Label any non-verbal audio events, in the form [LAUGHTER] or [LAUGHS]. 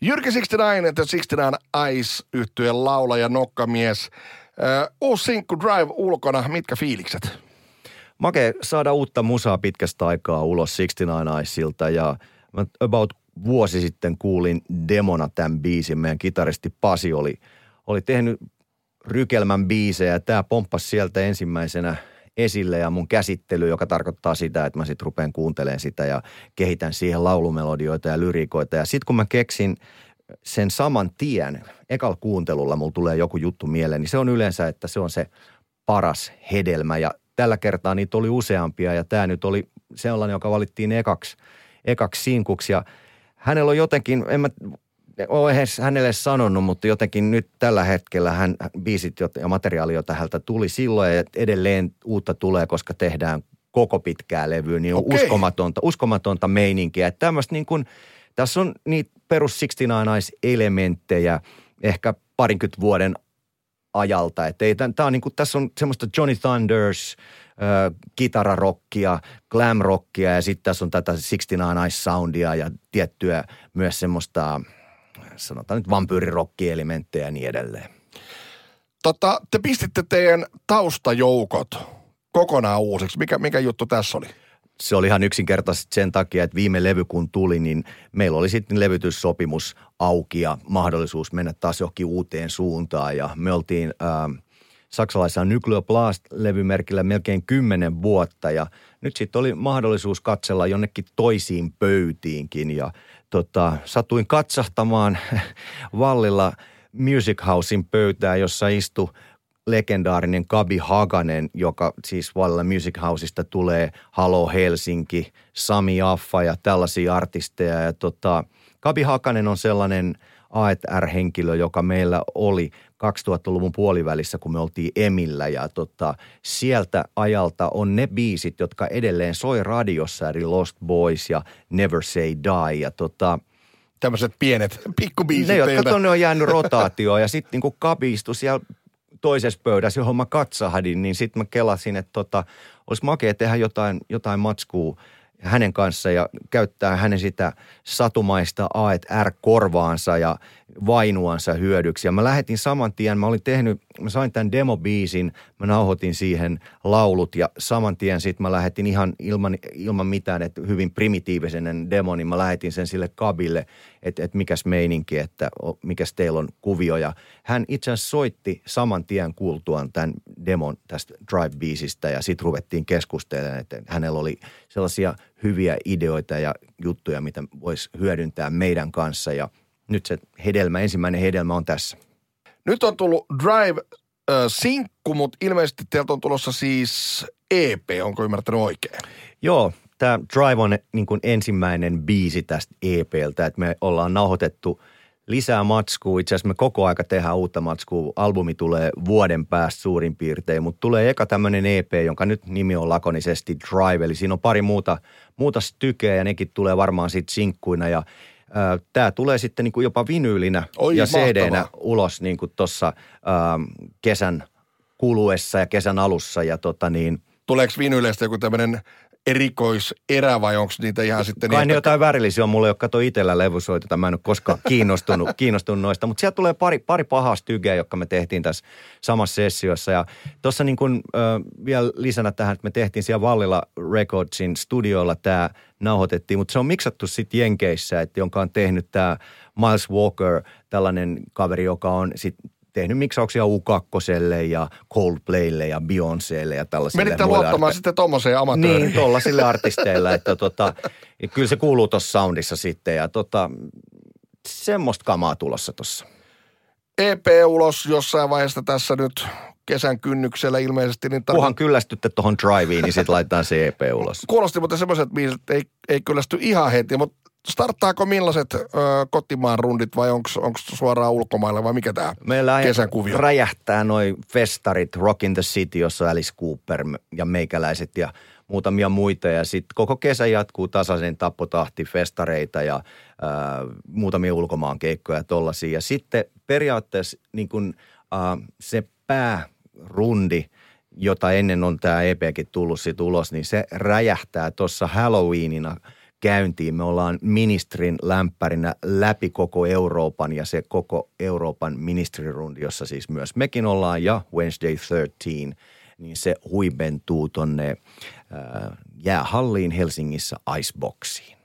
Jyrki 69 ja 69 Ice yhtyeen laulaja nokkamies. Ö, uusi sinkku Drive ulkona, mitkä fiilikset? Make saada uutta musaa pitkästä aikaa ulos 69 Iceilta ja about vuosi sitten kuulin demona tämän biisin. Meidän kitaristi Pasi oli, oli tehnyt rykelmän biisejä ja tämä pomppasi sieltä ensimmäisenä esille ja mun käsittely, joka tarkoittaa sitä, että mä sitten rupean kuuntelemaan sitä ja kehitän siihen laulumelodioita ja lyriikoita. Ja sitten kun mä keksin sen saman tien, ekal kuuntelulla mulla tulee joku juttu mieleen, niin se on yleensä, että se on se paras hedelmä. Ja tällä kertaa niitä oli useampia ja tämä nyt oli sellainen, joka valittiin ekaksi, ekaksi sinkuksi. Ja hänellä on jotenkin, en mä ole edes hänelle sanonut, mutta jotenkin nyt tällä hetkellä hän biisit ja materiaali, jota häneltä tuli silloin ja edelleen uutta tulee, koska tehdään koko pitkää levyä, niin on Okei. uskomatonta, uskomatonta meininkiä. Että tämmöistä niin kuin, tässä on niitä perus 69 elementtejä ehkä parinkymmentä vuoden ajalta. Että ei, tää on niin kuin, tässä on semmoista Johnny Thunders, äh, kitararokkia, glam-rockia ja sitten tässä on tätä 69 soundia ja tiettyä myös semmoista, sanotaan nyt vampyyrirokkielementtejä ja niin edelleen. Tota, te pistitte teidän taustajoukot kokonaan uusiksi. Mikä, mikä juttu tässä oli? se oli ihan yksinkertaisesti sen takia, että viime levy kun tuli, niin meillä oli sitten levytyssopimus auki ja mahdollisuus mennä taas johonkin uuteen suuntaan. Ja me oltiin ähm, saksalaisella Nuclear Blast-levymerkillä melkein kymmenen vuotta ja nyt sitten oli mahdollisuus katsella jonnekin toisiin pöytiinkin ja tota, satuin katsahtamaan [LAUGHS] Vallilla Music Housein pöytää, jossa istui legendaarinen Kabi Haganen, joka siis Vallilla Music Houseista tulee Halo Helsinki, Sami Affa ja tällaisia artisteja. Ja tota, Kabi Hakanen on sellainen A&R-henkilö, joka meillä oli 2000-luvun puolivälissä, kun me oltiin Emillä. Ja tota, sieltä ajalta on ne biisit, jotka edelleen soi radiossa, eli Lost Boys ja Never Say Die. Ja tota, Tämmöiset pienet pikkubiisit ne, jotka tuonne on jäänyt [LAUGHS] rotaatioon ja sitten niinku Kabi istui siellä toisessa pöydässä, johon mä katsahdin, niin sitten mä kelasin, että tota, olisi makea tehdä jotain, jotain matskua hänen kanssa ja käyttää hänen sitä satumaista A R-korvaansa ja vainuansa hyödyksi. Ja mä lähetin saman tien, mä olin tehnyt, mä sain tämän demobiisin, mä nauhoitin siihen laulut ja saman tien sitten mä lähetin ihan ilman, ilman mitään, että hyvin primitiivisen demo, niin mä lähetin sen sille kabille, että, että mikäs meininki, että mikäs teillä on kuvio. Ja hän itse asiassa soitti saman tien kuultuaan tämän demon tästä Drive-biisistä ja sitten ruvettiin keskustelemaan, että hänellä oli sellaisia hyviä ideoita ja juttuja, mitä voisi hyödyntää meidän kanssa ja nyt se hedelmä, ensimmäinen hedelmä on tässä. Nyt on tullut Drive-sinkku, mutta ilmeisesti teiltä on tulossa siis EP, onko ymmärtänyt oikein? Joo, tämä Drive on niin kuin ensimmäinen biisi tästä EPltä, että me ollaan nauhoitettu lisää matskua. Itse asiassa me koko aika tehdään uutta matskua. Albumi tulee vuoden päästä suurin piirtein, mutta tulee eka tämmöinen EP, jonka nyt nimi on lakonisesti Drive. Eli siinä on pari muuta, muuta stykeä ja nekin tulee varmaan sitten sinkkuina ja Tämä tulee sitten niin kuin jopa vinyylinä Oi, ja. CD-nä ulos niin kuin tuossa kesän kuluessa ja kesän alussa. Ja tota niin, Tuleeko vinyyleistä joku tämmöinen erikoiserä vai onko niitä ihan sitten Kai niin, ne että- jotain värillisiä on mulle, jotka katsoo itsellä levysoitota. Mä en ole koskaan kiinnostunut, [LAUGHS] kiinnostunut noista. Mutta sieltä tulee pari, pari pahaa stygeä, jotka me tehtiin tässä samassa sessiossa. Ja tuossa niin kun, ö, vielä lisänä tähän, että me tehtiin siellä Vallilla Recordsin studioilla tämä nauhoitettiin. Mutta se on miksattu sitten Jenkeissä, että jonka on tehnyt tämä Miles Walker, tällainen kaveri, joka on sitten tehnyt miksauksia U2 ja Coldplaylle ja Beyoncélle ja tällaisille Menitte luottamaan sitten tommoseen amatööriin. niin, tuollaisille artisteille, että tota, kyllä se kuuluu tuossa soundissa sitten ja tota, semmoista kamaa tulossa tuossa. EP ulos jossain vaiheessa tässä nyt kesän kynnyksellä ilmeisesti. Niin Kunhan kyllästytte tuohon driveen, niin sitten laitetaan se EP ulos. Kuulosti mutta semmoiset biisit, että ei, ei kyllästy ihan heti, mutta starttaako millaiset ö, kotimaan rundit vai onko suoraan ulkomaille vai mikä tämä Meillä kesän kuvio? räjähtää noin festarit, Rock in the City, jossa Alice Cooper ja meikäläiset ja muutamia muita. Ja sitten koko kesä jatkuu tasaisen tappotahti, festareita ja ää, muutamia ulkomaan keikkoja tollaisia. Ja sitten periaatteessa niin kun, ää, se päärundi, jota ennen on tämä EPkin tullut sit ulos, niin se räjähtää tuossa Halloweenina käyntiin. Me ollaan ministerin lämpärinä läpi koko Euroopan ja se koko Euroopan ministerirundi, jossa siis myös mekin ollaan ja Wednesday 13, niin se huipentuu tonne äh, jäähalliin Helsingissä Iceboxiin.